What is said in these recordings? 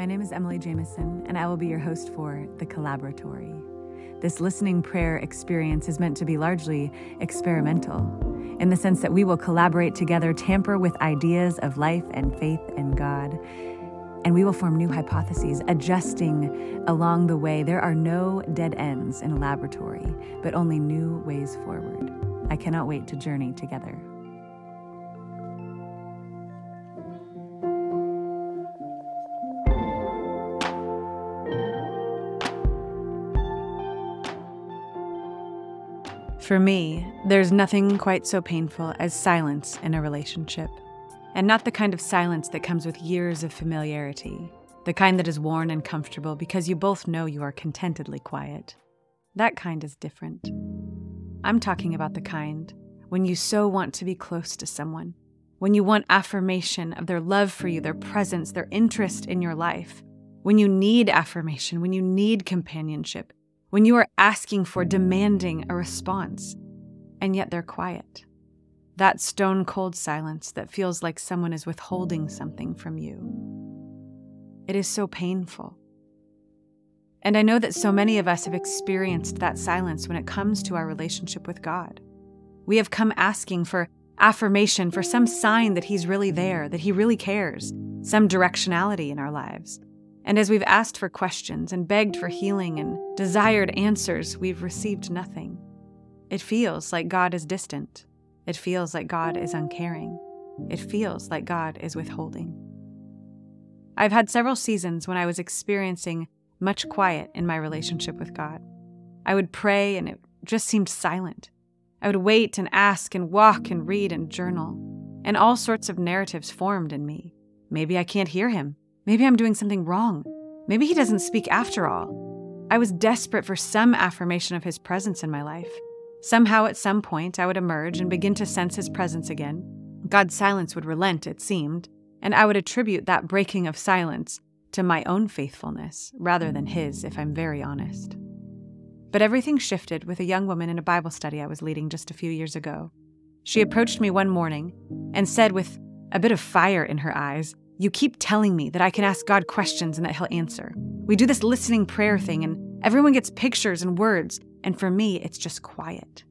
My name is Emily Jameson, and I will be your host for The Collaboratory. This listening prayer experience is meant to be largely experimental, in the sense that we will collaborate together, tamper with ideas of life and faith in God, and we will form new hypotheses, adjusting along the way. There are no dead ends in a laboratory, but only new ways forward. I cannot wait to journey together. For me, there's nothing quite so painful as silence in a relationship. And not the kind of silence that comes with years of familiarity, the kind that is worn and comfortable because you both know you are contentedly quiet. That kind is different. I'm talking about the kind when you so want to be close to someone, when you want affirmation of their love for you, their presence, their interest in your life, when you need affirmation, when you need companionship, when you are asking for, demanding a response, and yet they're quiet. That stone cold silence that feels like someone is withholding something from you. It is so painful. And I know that so many of us have experienced that silence when it comes to our relationship with God. We have come asking for affirmation, for some sign that He's really there, that He really cares, some directionality in our lives. And as we've asked for questions and begged for healing and desired answers, we've received nothing. It feels like God is distant. It feels like God is uncaring. It feels like God is withholding. I've had several seasons when I was experiencing much quiet in my relationship with God. I would pray and it just seemed silent. I would wait and ask and walk and read and journal, and all sorts of narratives formed in me. Maybe I can't hear him. Maybe I'm doing something wrong. Maybe he doesn't speak after all. I was desperate for some affirmation of his presence in my life. Somehow, at some point, I would emerge and begin to sense his presence again. God's silence would relent, it seemed, and I would attribute that breaking of silence to my own faithfulness rather than his, if I'm very honest. But everything shifted with a young woman in a Bible study I was leading just a few years ago. She approached me one morning and said, with a bit of fire in her eyes, you keep telling me that I can ask God questions and that He'll answer. We do this listening prayer thing, and everyone gets pictures and words, and for me, it's just quiet.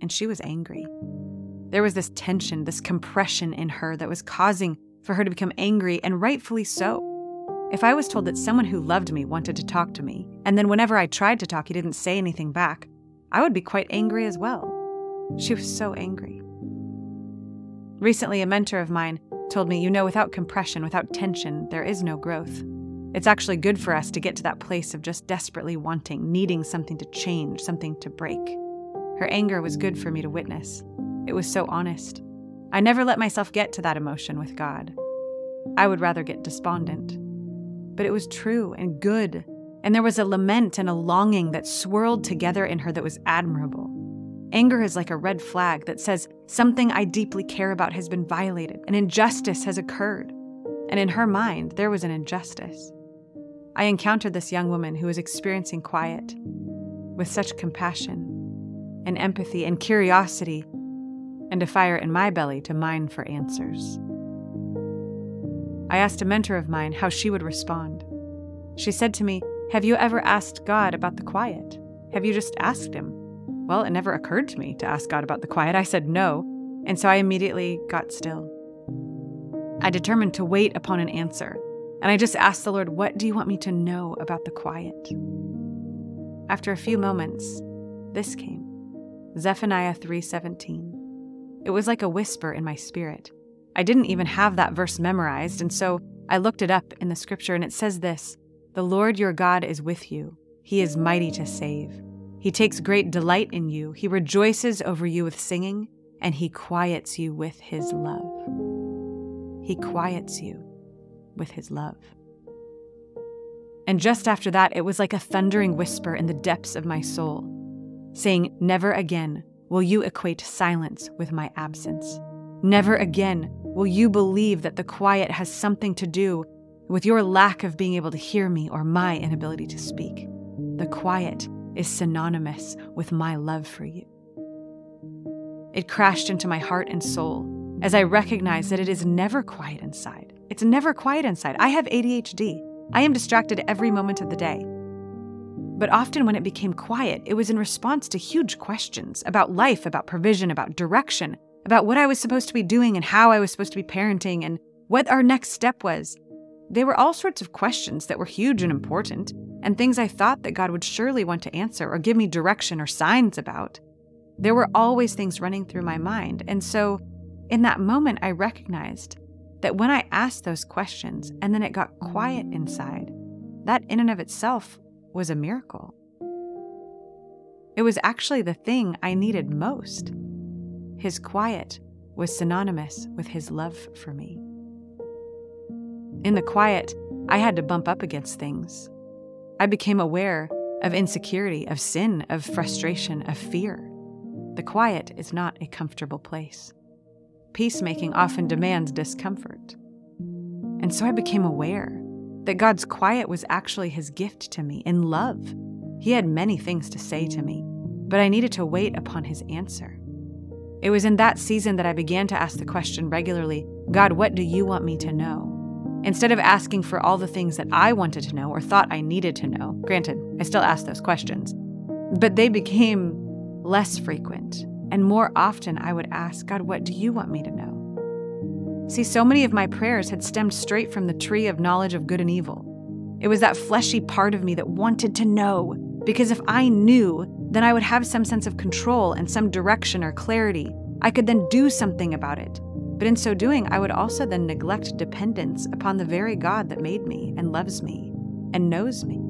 And she was angry. There was this tension, this compression in her that was causing for her to become angry, and rightfully so. If I was told that someone who loved me wanted to talk to me, and then whenever I tried to talk, he didn't say anything back, I would be quite angry as well. She was so angry. Recently, a mentor of mine told me, you know, without compression, without tension, there is no growth. It's actually good for us to get to that place of just desperately wanting, needing something to change, something to break. Her anger was good for me to witness. It was so honest. I never let myself get to that emotion with God. I would rather get despondent. But it was true and good, and there was a lament and a longing that swirled together in her that was admirable. Anger is like a red flag that says something I deeply care about has been violated, an injustice has occurred. And in her mind, there was an injustice. I encountered this young woman who was experiencing quiet with such compassion and empathy and curiosity and a fire in my belly to mine for answers. I asked a mentor of mine how she would respond. She said to me, Have you ever asked God about the quiet? Have you just asked Him? Well, it never occurred to me to ask God about the quiet. I said no, and so I immediately got still. I determined to wait upon an answer, and I just asked the Lord, What do you want me to know about the quiet? After a few moments, this came Zephaniah 3:17. It was like a whisper in my spirit. I didn't even have that verse memorized, and so I looked it up in the scripture, and it says this The Lord your God is with you, He is mighty to save. He takes great delight in you. He rejoices over you with singing, and he quiets you with his love. He quiets you with his love. And just after that, it was like a thundering whisper in the depths of my soul, saying, Never again will you equate silence with my absence. Never again will you believe that the quiet has something to do with your lack of being able to hear me or my inability to speak. The quiet is synonymous with my love for you. It crashed into my heart and soul as I recognized that it is never quiet inside. It's never quiet inside. I have ADHD. I am distracted every moment of the day. But often when it became quiet, it was in response to huge questions about life, about provision, about direction, about what I was supposed to be doing and how I was supposed to be parenting and what our next step was. They were all sorts of questions that were huge and important, and things I thought that God would surely want to answer or give me direction or signs about. There were always things running through my mind. And so, in that moment, I recognized that when I asked those questions and then it got quiet inside, that in and of itself was a miracle. It was actually the thing I needed most. His quiet was synonymous with his love for me. In the quiet, I had to bump up against things. I became aware of insecurity, of sin, of frustration, of fear. The quiet is not a comfortable place. Peacemaking often demands discomfort. And so I became aware that God's quiet was actually his gift to me in love. He had many things to say to me, but I needed to wait upon his answer. It was in that season that I began to ask the question regularly God, what do you want me to know? Instead of asking for all the things that I wanted to know or thought I needed to know, granted, I still asked those questions, but they became less frequent. And more often, I would ask, God, what do you want me to know? See, so many of my prayers had stemmed straight from the tree of knowledge of good and evil. It was that fleshy part of me that wanted to know, because if I knew, then I would have some sense of control and some direction or clarity. I could then do something about it. But in so doing, I would also then neglect dependence upon the very God that made me and loves me and knows me.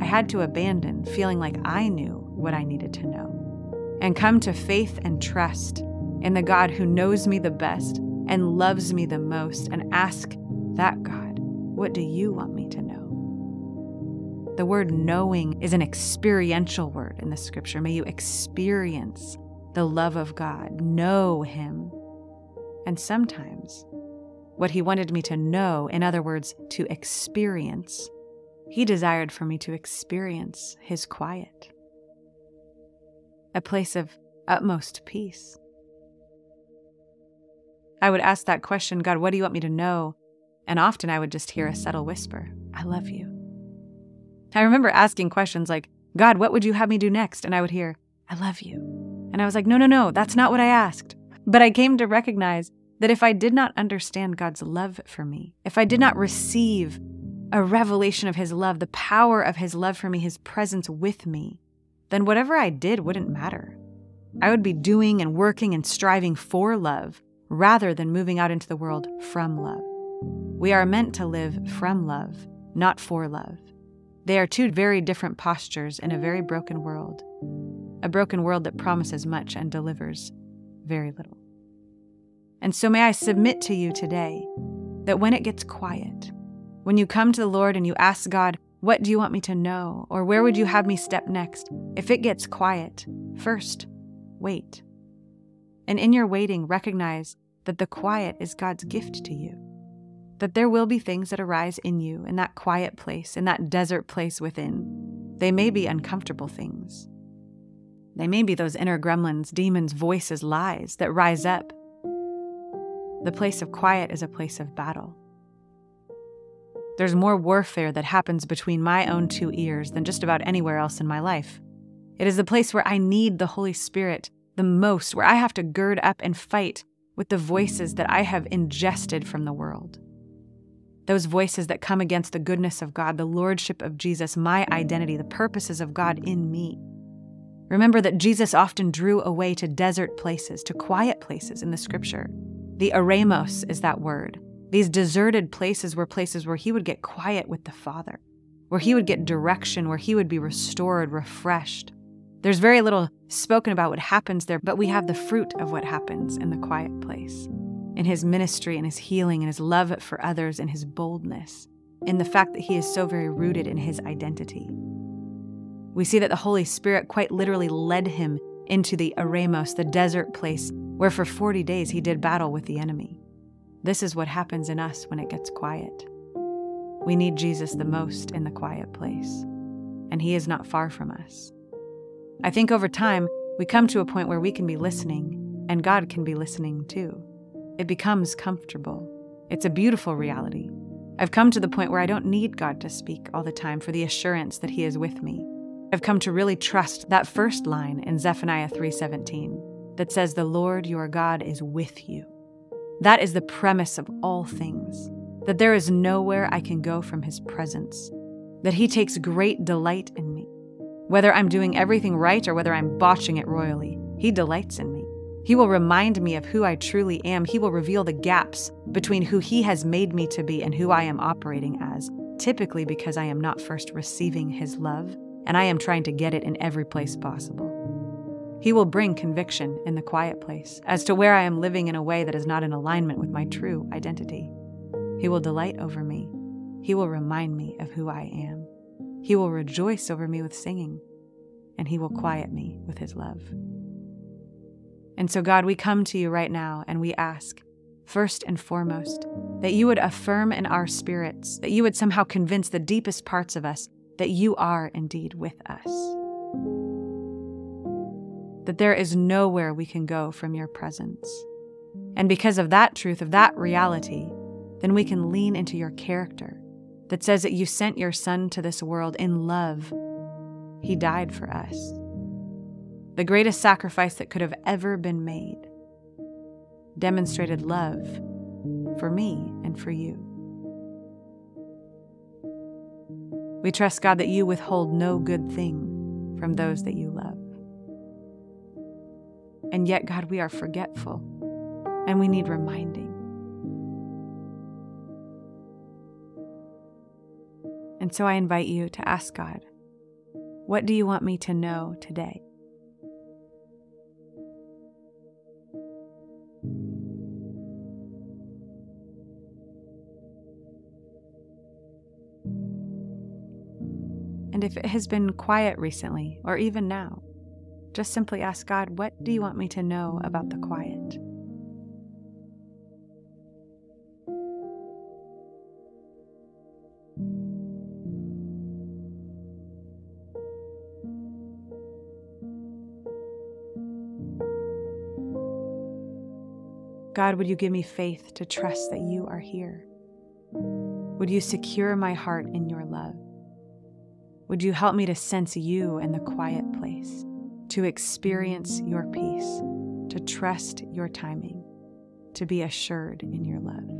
I had to abandon feeling like I knew what I needed to know and come to faith and trust in the God who knows me the best and loves me the most and ask that God, what do you want me to know? The word knowing is an experiential word in the scripture. May you experience the love of God, know Him. And sometimes, what He wanted me to know, in other words, to experience, He desired for me to experience His quiet, a place of utmost peace. I would ask that question, God, what do you want me to know? And often I would just hear a subtle whisper, I love you. I remember asking questions like, God, what would you have me do next? And I would hear, I love you. And I was like, no, no, no, that's not what I asked. But I came to recognize that if I did not understand God's love for me, if I did not receive a revelation of His love, the power of His love for me, His presence with me, then whatever I did wouldn't matter. I would be doing and working and striving for love rather than moving out into the world from love. We are meant to live from love, not for love. They are two very different postures in a very broken world a broken world that promises much and delivers very little. And so may I submit to you today that when it gets quiet, when you come to the Lord and you ask God, What do you want me to know? or Where would you have me step next? If it gets quiet, first, wait. And in your waiting, recognize that the quiet is God's gift to you. That there will be things that arise in you in that quiet place, in that desert place within. They may be uncomfortable things. They may be those inner gremlins, demons, voices, lies that rise up. The place of quiet is a place of battle. There's more warfare that happens between my own two ears than just about anywhere else in my life. It is the place where I need the Holy Spirit the most, where I have to gird up and fight with the voices that I have ingested from the world. Those voices that come against the goodness of God, the lordship of Jesus, my identity, the purposes of God in me. Remember that Jesus often drew away to desert places, to quiet places in the scripture. The eremos is that word. These deserted places were places where he would get quiet with the Father, where he would get direction, where he would be restored, refreshed. There's very little spoken about what happens there, but we have the fruit of what happens in the quiet place, in his ministry, in his healing, in his love for others, in his boldness, in the fact that he is so very rooted in his identity. We see that the Holy Spirit quite literally led him into the Eremos, the desert place, where for 40 days he did battle with the enemy. This is what happens in us when it gets quiet. We need Jesus the most in the quiet place, and he is not far from us. I think over time, we come to a point where we can be listening, and God can be listening too. It becomes comfortable. It's a beautiful reality. I've come to the point where I don't need God to speak all the time for the assurance that he is with me. I've come to really trust that first line in Zephaniah 3:17 that says the Lord your God is with you. That is the premise of all things. That there is nowhere I can go from his presence. That he takes great delight in me. Whether I'm doing everything right or whether I'm botching it royally, he delights in me. He will remind me of who I truly am. He will reveal the gaps between who He has made me to be and who I am operating as, typically because I am not first receiving His love and I am trying to get it in every place possible. He will bring conviction in the quiet place as to where I am living in a way that is not in alignment with my true identity. He will delight over me. He will remind me of who I am. He will rejoice over me with singing, and He will quiet me with His love. And so, God, we come to you right now and we ask, first and foremost, that you would affirm in our spirits, that you would somehow convince the deepest parts of us that you are indeed with us. That there is nowhere we can go from your presence. And because of that truth, of that reality, then we can lean into your character that says that you sent your Son to this world in love. He died for us the greatest sacrifice that could have ever been made, demonstrated love for me and for you. We trust, God, that you withhold no good thing from those that you love. And yet, God, we are forgetful and we need reminding. And so I invite you to ask God, what do you want me to know today? And if it has been quiet recently, or even now, just simply ask God, What do you want me to know about the quiet? God, would you give me faith to trust that you are here? Would you secure my heart in your love? Would you help me to sense you in the quiet place, to experience your peace, to trust your timing, to be assured in your love?